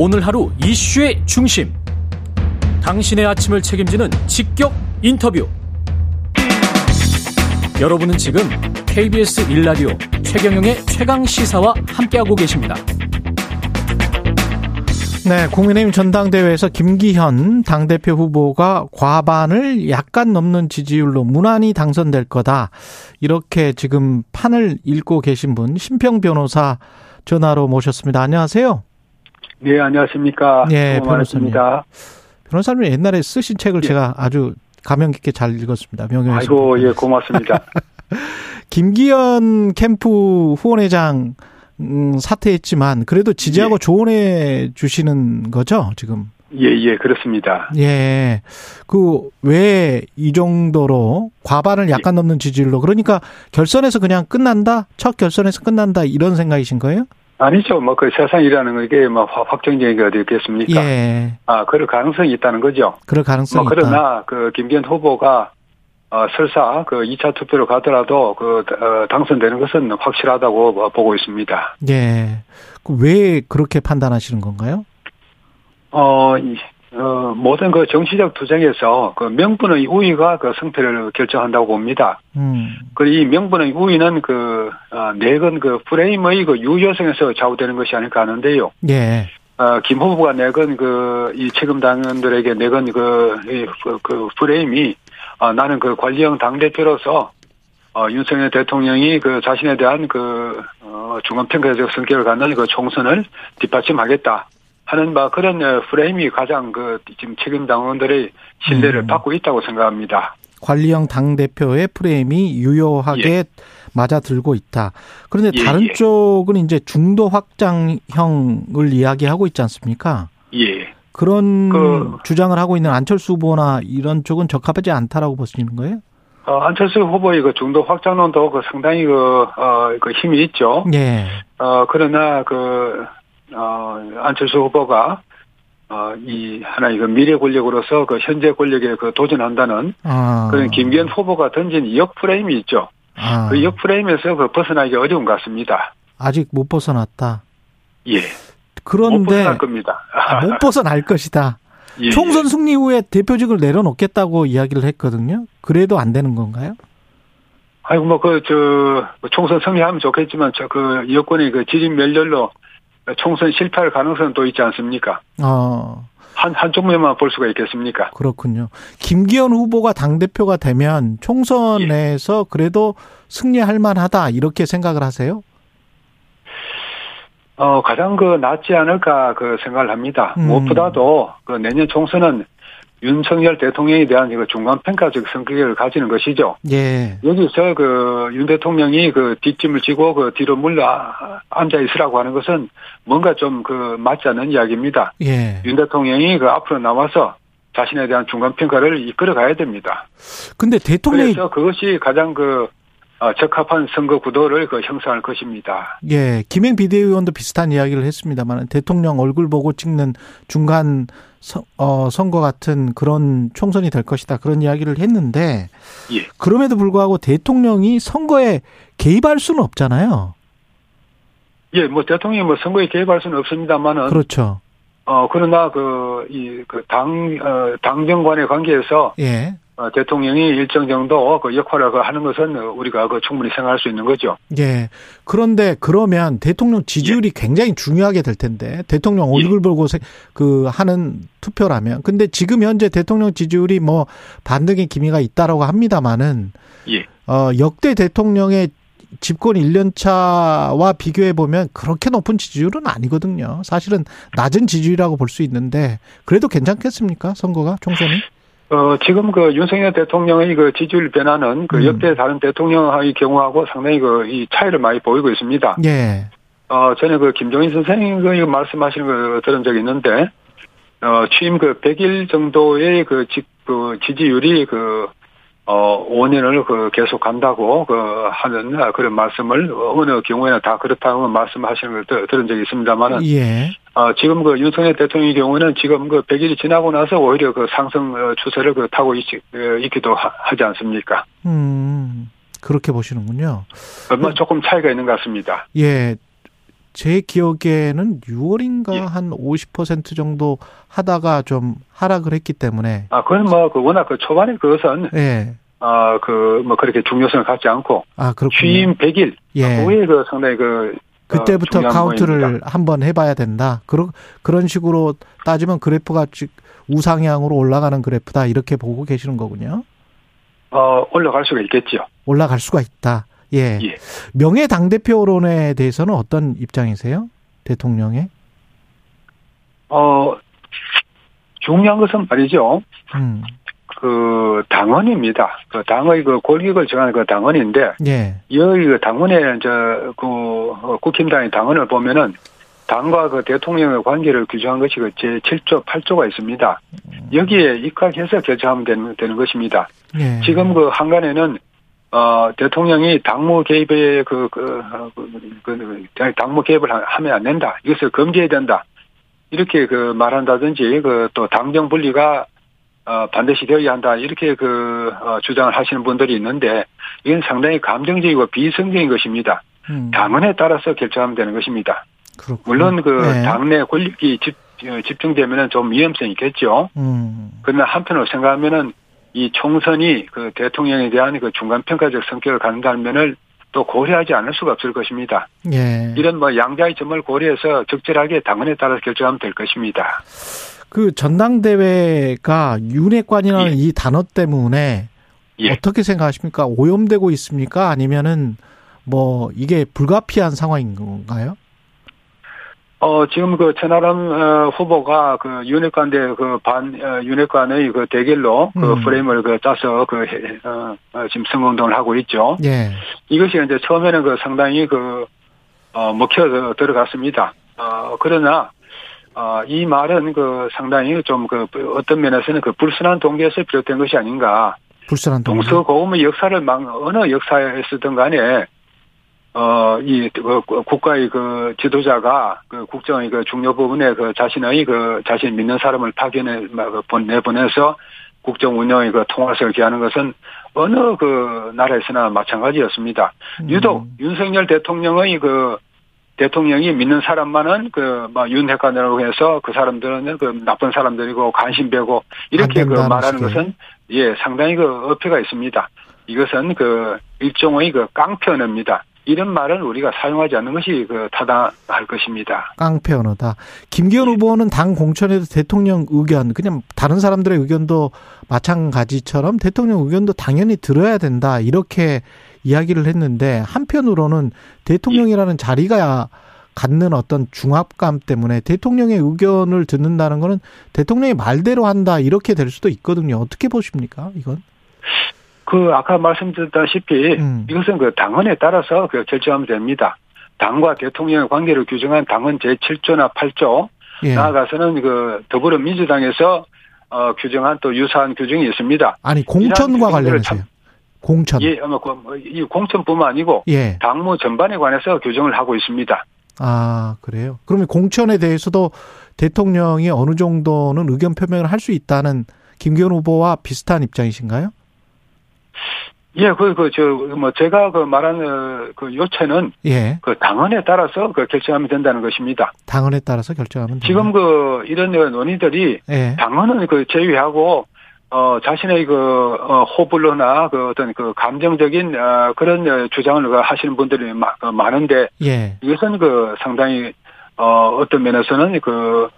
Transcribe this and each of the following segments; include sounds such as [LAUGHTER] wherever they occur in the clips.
오늘 하루 이슈의 중심. 당신의 아침을 책임지는 직격 인터뷰. 여러분은 지금 KBS 일라디오 최경영의 최강 시사와 함께하고 계십니다. 네, 국민의힘 전당대회에서 김기현 당대표 후보가 과반을 약간 넘는 지지율로 무난히 당선될 거다. 이렇게 지금 판을 읽고 계신 분, 심평 변호사 전화로 모셨습니다. 안녕하세요. 네, 안녕하십니까. 네, 변호사님. 변호사님 옛날에 쓰신 책을 예. 제가 아주 감명 깊게 잘 읽었습니다. 명예훼손. 아이고, 예, 고맙습니다. [LAUGHS] 김기현 캠프 후원회장 음, 사퇴했지만 그래도 지지하고 예. 조언해 주시는 거죠, 지금? 예, 예, 그렇습니다. 예. 그, 왜 이 정도로 과반을 약간 예. 넘는 지지율로, 그러니까 결선에서 그냥 끝난다? 첫 결선에서 끝난다? 이런 생각이신 거예요? 아니죠. 뭐, 그 세상이라는 게뭐 확정적인 게 어디 있겠습니까? 예. 아, 그럴 가능성이 있다는 거죠. 그럴 가능성이 뭐, 그러나, 그, 김기현 후보가 어, 설사 그 2차 투표로 가더라도 그 어, 당선되는 것은 확실하다고 보고 있습니다. 예. 왜 그렇게 판단하시는 건가요? 어, 어, 모든 그 정치적 투쟁에서 그 명분의 우위가 그 승패를 결정한다고 봅니다. 음. 그리고 이 명분의 우위는 그, 어, 내건 그 프레임의 그 유효성에서 좌우되는 것이 아닐까 하는데요. 예. 어, 김 후보가 내건 그, 이 책임 당원들에게 내건 그, 이, 그, 그 프레임이 어, 나는 그 관리형 당대표로서 어, 윤석열 대통령이 그 자신에 대한 그, 어, 중간평가적 성격을 갖는 그 총선을 뒷받침하겠다. 하는 바 그런 어, 프레임이 가장 그 지금 책임 당원들의 신뢰를 음. 받고 있다고 생각합니다. 관리형 당 대표의 프레임이 유효하게 예. 맞아들고 있다. 그런데 예, 다른 예. 쪽은 이제 중도 확장형을 이야기하고 있지 않습니까? 예. 그런 그, 주장을 하고 있는 안철수 후보나 이런 쪽은 적합하지 않다라고 보시는 거예요? 어, 안철수 후보의 그 중도 확장론도 그 상당히 그, 어, 그 힘이 있죠. 예. 어, 그러나 그, 어, 안철수 후보가 어, 이 하나의 그 미래 권력으로서 그 현재 권력에 그 도전한다는 아. 그런 김기현 후보가 던진 역 프레임이 있죠. 아. 그역 프레임에서 그 벗어나기 어려운 것 같습니다. 아직 못 벗어났다. 예. 그런데 못 벗어날 겁니다. 아, 못 벗어날 것이다. [LAUGHS] 예, 총선 예. 승리 후에 대표직을 내려놓겠다고 이야기를 했거든요. 그래도 안 되는 건가요? 아이고 뭐그 저 총선 승리하면 좋겠지만 저 그 여권의 그 지진 멸렬로 총선 실패할 가능성은 또 있지 않습니까? 어. 한, 한쪽 면만 볼 수가 있겠습니까? 그렇군요. 김기현 후보가 당대표가 되면 총선에서 예. 그래도 승리할 만하다, 이렇게 생각을 하세요? 어, 가장 그 낫지 않을까 그 생각을 합니다. 음. 무엇보다도 그 내년 총선은 윤석열 대통령에 대한 이거 중간 평가적 성격을 가지는 것이죠. 예. 여기서 그 윤 대통령이 그 뒷짐을 지고 그 뒤로 물러 앉아 있으라고 하는 것은 뭔가 좀 그 맞지 않는 이야기입니다. 예. 윤 대통령이 그 앞으로 나와서 자신에 대한 중간 평가를 이끌어 가야 됩니다. 근데 대통령이. 그래서 그것이 가장 그 어, 적합한 선거 구도를 그 형성할 것입니다. 예, 김행 비대위원도 비슷한 이야기를 했습니다만 대통령 얼굴 보고 찍는 중간 서, 어, 선거 같은 그런 총선이 될 것이다 그런 이야기를 했는데 예. 그럼에도 불구하고 대통령이 선거에 개입할 수는 없잖아요. 예, 뭐 대통령이 뭐 선거에 개입할 수는 없습니다만은 그렇죠. 어 그러나 그 이그당 어, 당정 관계에서 예. 어, 대통령이 일정 정도 그 역할을 그 하는 것은 우리가 그 충분히 생각할 수 있는 거죠. 예. 그런데 그러면 대통령 지지율이 예. 굉장히 중요하게 될 텐데 대통령 얼굴 예. 보고 그 하는 투표라면 근데 지금 현재 대통령 지지율이 뭐 반등의 기미가 있다라고 합니다만은 예. 어 역대 대통령의 집권 1년 차와 비교해 보면 그렇게 높은 지지율은 아니거든요. 사실은 낮은 지지율이라고 볼 수 있는데 그래도 괜찮겠습니까? 선거가 총선이? 어, 지금 그 윤석열 대통령의 그 지지율 변화는 그 음. 역대 다른 대통령의 경우하고 상당히 그 이 차이를 많이 보이고 있습니다. 예. 어, 전에 그 김종인 선생님 그 말씀하시는 거 들은 적이 있는데, 어, 취임 그 100일 정도의 그 지, 그 지지율이 그 어, 5년을 그 계속 간다고 그 하는 그런 말씀을 어느 경우에는 다 그렇다고 말씀하시는 걸 들은 적이 있습니다만은. 예. 어, 지금 그 윤석열 대통령의 경우는 지금 그 100일이 지나고 나서 오히려 그 상승 어, 추세를 그 타고 있, 어, 있기도 하 지 않습니까? 음, 그렇게 보시는군요. 얼마 조금 차이가 있는 것 같습니다. 예. 제 기억에는 6월인가 예. 한50% 정도 하다가 좀 하락을 했기 때문에 아, 그건 뭐, 그 워낙 그 초반에 그것은, 예. 아, 그, 뭐, 그렇게 중요성을 갖지 않고, 아, 그렇군요. 취임 100일, 예. 그게 그 상당히 그, 그때부터 어, 중요한 카운트를 모임입니다. 한번 해봐야 된다. 그런 그런 식으로 따지면 그래프가 쭉 우상향으로 올라가는 그래프다 이렇게 보고 계시는 거군요. 어, 올라갈 수가 있겠죠. 올라갈 수가 있다. 예. 예. 명예 당 대표론에 대해서는 어떤 입장이세요? 대통령의? 어, 중요한 것은 말이죠. 음. 그, 당원입니다. 그 당의 그 권력을 정하는 그 당원인데, 예. 여기 그 당원의, 저, 그, 어, 국힘당의 당원을 보면은, 당과 그 대통령의 관계를 규정한 것이 그 제7조, 8조가 있습니다. 여기에 입각해서 결정하면 되는, 되는 것입니다. 예. 지금 그 한간에는 어 대통령이 당무 개입에 그, 그, 어, 그, 그, 그 당무 개입을 하- 하면 안 된다. 이것을 금지해야 된다. 이렇게 그 말한다든지 그 또 당정 분리가 어 반드시 되어야 한다. 이렇게 그 어, 주장을 하시는 분들이 있는데 이건 상당히 감정적이고 비성적인 것입니다. 음. 당원에 따라서 결정하면 되는 것입니다. 그렇군요. 물론 그 예. 당내 권력이 집, 어, 집중되면은 좀 위험성이 있겠죠. 음. 그러나 한편으로 생각하면은 이 총선이 그 대통령에 대한 그 중간 평가적 성격을 갖는다는 면을 또 고려하지 않을 수가 없을 것입니다. 예. 이런 뭐 양자의 점을 고려해서 적절하게 당원에 따라서 결정하면 될 것입니다. 그 전당대회가 윤핵관이라는 예. 이 단어 때문에 예. 어떻게 생각하십니까? 오염되고 있습니까? 아니면은 뭐 이게 불가피한 상황인 건가요? 어 지금 그 천하람 어, 후보가 그 윤핵관 대 그 반 어, 윤핵관의 그 대결로 그 음. 프레임을 그 짜서 그 해- 어, 어, 지금 선거운동을 하고 있죠. 예. 이것이 이제 처음에는 그 상당히 그, 어, 먹혀 들어갔습니다. 어, 그러나, 어, 이 말은 그 상당히 좀 그 어떤 면에서는 그 불순한 동기에서 비롯된 것이 아닌가. 불순한 동기. 동서고금의 역사를 막 어느 역사에서든 간에 어, 이, 그, 국가의 그 지도자가 그 국정의 그 중요 부분에 그 자신의 그 자신 믿는 사람을 파견해, 막그 본- 내보내서 국정 운영의 그 통화성을 기하는 것은 어느 그 나라에서나 마찬가지였습니다. 음. 유독 윤석열 대통령의 그 대통령이 믿는 사람만은 그뭐 윤핵관이라고 해서 그 사람들은 그 나쁜 사람들이고 관심배고 이렇게 안그 말하는. 것은 예 상당히 그 어폐가 있습니다. 이것은 그 일종의 그 깡패 언어입니다. 이런 말은 우리가 사용하지 않는 것이 그 타당할 것입니다. 깡패 언어다. 김기현 후보는 당 공천에도 대통령 의견, 그냥 다른 사람들의 의견도 마찬가지처럼 대통령 의견도 당연히 들어야 된다. 이렇게 이야기를 했는데 한편으로는 대통령이라는 자리가 갖는 어떤 중압감 때문에 대통령의 의견을 듣는다는 거는 대통령이 말대로 한다. 이렇게 될 수도 있거든요. 어떻게 보십니까? 이건? 그 아까 말씀드렸다시피 음. 이것은 그 당헌에 따라서 그 결정하면 됩니다. 당과 대통령의 관계를 규정한 당헌 제7조나 8조 예. 나아가서는 그 더불어민주당에서 어 규정한 또 유사한 규정이 있습니다. 아니 공천과 관련해서요. 참- 공천. 예, 아마 그, 뭐이 공천뿐만 아니고 예. 당무 전반에 관해서 규정을 하고 있습니다. 아, 그래요? 그러면 공천에 대해서도 대통령이 어느 정도는 의견 표명을 할 수 있다는 김기현 후보와 비슷한 입장이신가요? 예, 그, 그, 저, 뭐, 제가 그 어, 그 요체는 예. 그 당헌에 따라서 그 결정하면 된다는 것입니다. 당헌에 따라서 결정하면 지금. 그, 이런 논의들이 예. 당헌은 그 제외하고, 어, 자신의 그, 어, 호불호나 그 어떤 그 감정적인, 어, 그런 어, 주장을 그 하시는 분들이 마- 어, 많은데, 예. 이것은 그 상당히, 어, 어떤 면에서는 그,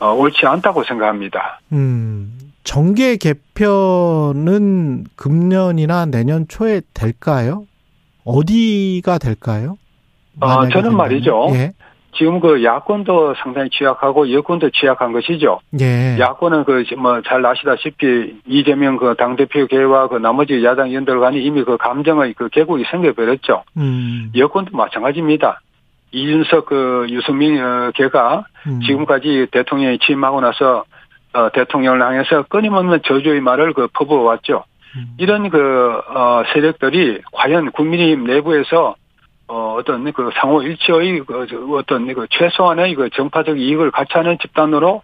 어, 옳지 않다고 생각합니다. 음. 정계 개편은 금년이나 내년 초에 될까요? 어디가 될까요? 어, 만약에 저는 된다면? 말이죠. 예. 지금 그 야권도 상당히 취약하고 여권도 취약한 것이죠. 예. 야권은 그 뭐 잘 아시다시피 이재명 그 당대표 계와 그 나머지 야당 의원들 간에 이미 그 감정의 그 계곡이 생겨버렸죠. 음. 여권도 마찬가지입니다. 이준석 그 유승민 어, 계가 음. 지금까지 대통령이 취임하고 나서 어, 대통령을 향해서 끊임없는 저주의 말을 그 퍼부어 왔죠. 음. 이런 그 어, 세력들이 과연 국민의힘 내부에서 어, 어떤 그 상호 일치의 그 저, 어떤 그 최소한의 그 정파적 이익을 같이 하는 집단으로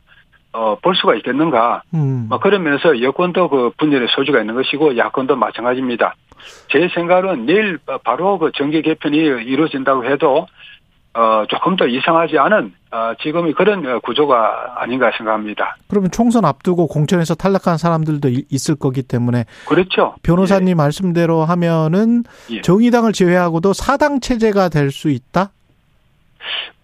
어, 볼 수가 있겠는가. 음. 뭐 그러면서 여권도 그 분열의 소지가 있는 것이고 야권도 마찬가지입니다. 제 생각은 내일 바로 그 정계 개편이 이루어진다고 해도 어, 조금 더 이상하지 않은, 어, 지금이 그런 어, 구조가 아닌가 생각합니다. 그러면 총선 앞두고 공천에서 탈락한 사람들도 이- 있을 거기 때문에 그렇죠. 변호사님 말씀대로 하면은 예. 정의당을 제외하고도 사당 체제가 될 수 있다?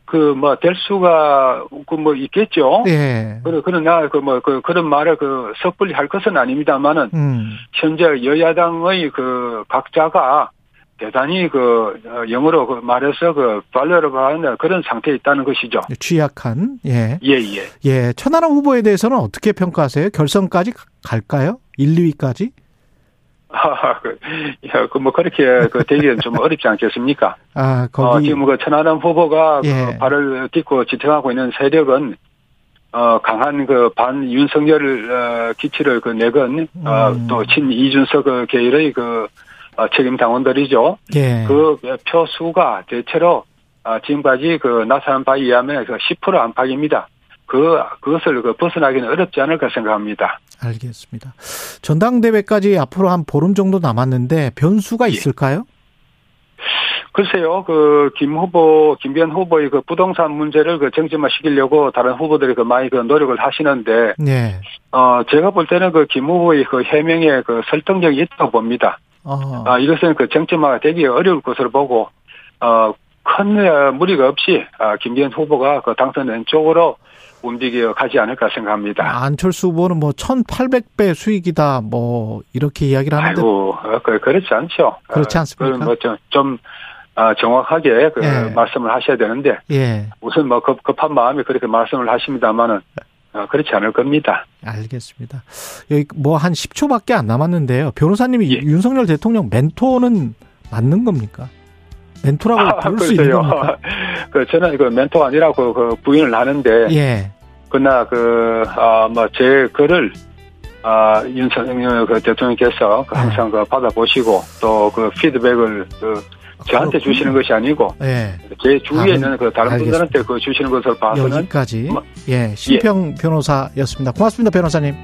그, 뭐, 될 수가, 그, 뭐, 있겠죠. 예. 그러, 그러나, 그, 뭐, 그, 그런 말을 그, 섣불리 할 것은 아닙니다만은, 음. 현재 여야당의 그, 각자가 대단히 그, 어, 영어로 그 말해서 그, 발레르한 그런 상태에 있다는 것이죠. 취약한 예. 예, 예. 예. 천하람 후보에 대해서는 어떻게 평가하세요? 결선까지 가- 갈까요? 1, 2위까지? [LAUGHS] 아, 그, 야, 그, 뭐, 그렇게, 그, 되기는 좀 어렵지 않겠습니까? 아, 어, 거기 지금 그, 천하람 후보가 예. 그 발을 딛고 지탱하고 있는 세력은, 어, 강한 그, 반 윤석열, 어, 기치를 그, 내건, 어, 음. 또, 친 이준석 그 계열의 그, 어, 책임 당원들이죠. 예. 그 표수가 대체로, 아, 지금까지 그, 나타난 바에 의하면 그10% 안팎입니다. 그, 그것을 그, 벗어나기는 어렵지 않을까 생각합니다. 알겠습니다. 전당대회까지 앞으로 한 보름 정도 남았는데 변수가 예. 있을까요? 글쎄요, 그, 김 후보, 김변 후보의 그 부동산 문제를 그 정점화 시키려고 다른 후보들이 그 많이 그 노력을 하시는데, 예. 어, 제가 볼 때는 그 김 후보의 그 해명에 그 설득력이 있다고 봅니다. 어. 아, 이것은 그 정점화가 되기 어려울 것으로 보고, 어, 큰 어, 무리가 없이, 아, 김변 후보가 그 당선된 쪽으로 움직여 가지 않을까 생각합니다. 안철수 후보는 뭐 1800배 수익이다 뭐 이렇게 이야기를 하는데 아이고, 어, 그, 그렇지 않죠. 그렇지 않습니까? 어, 뭐 좀, 좀, 아, 정확하게 그 예. 말씀을 하셔야 되는데, 예. 우선 뭐 급, 급한 마음에 그렇게 말씀을 하십니다만은 어, 그렇지 않을 겁니다. 알겠습니다. 여기 뭐 한 10초밖에 안 남았는데요. 변호사님이 예. 윤석열 대통령 멘토는 맞는 겁니까? 멘토라고 부를 수 있는 겁니까? [LAUGHS] 그 저는 그 멘토가 아니라고 그 부인을 하는데 예. 그러나 그아뭐제 글을 아 윤석열 그 대통령께서 그 항상 그 받아보시고 또 그 피드백을 그 저한테 네. 그렇군요. 주시는 것이 아니고 예. 제 주위에 아, 있는 그 다른 알겠습니다. 분들한테 그 주시는 것을 봐서는 여기까지 뭐, 예, 심평 변호사였습니다. 고맙습니다, 변호사님.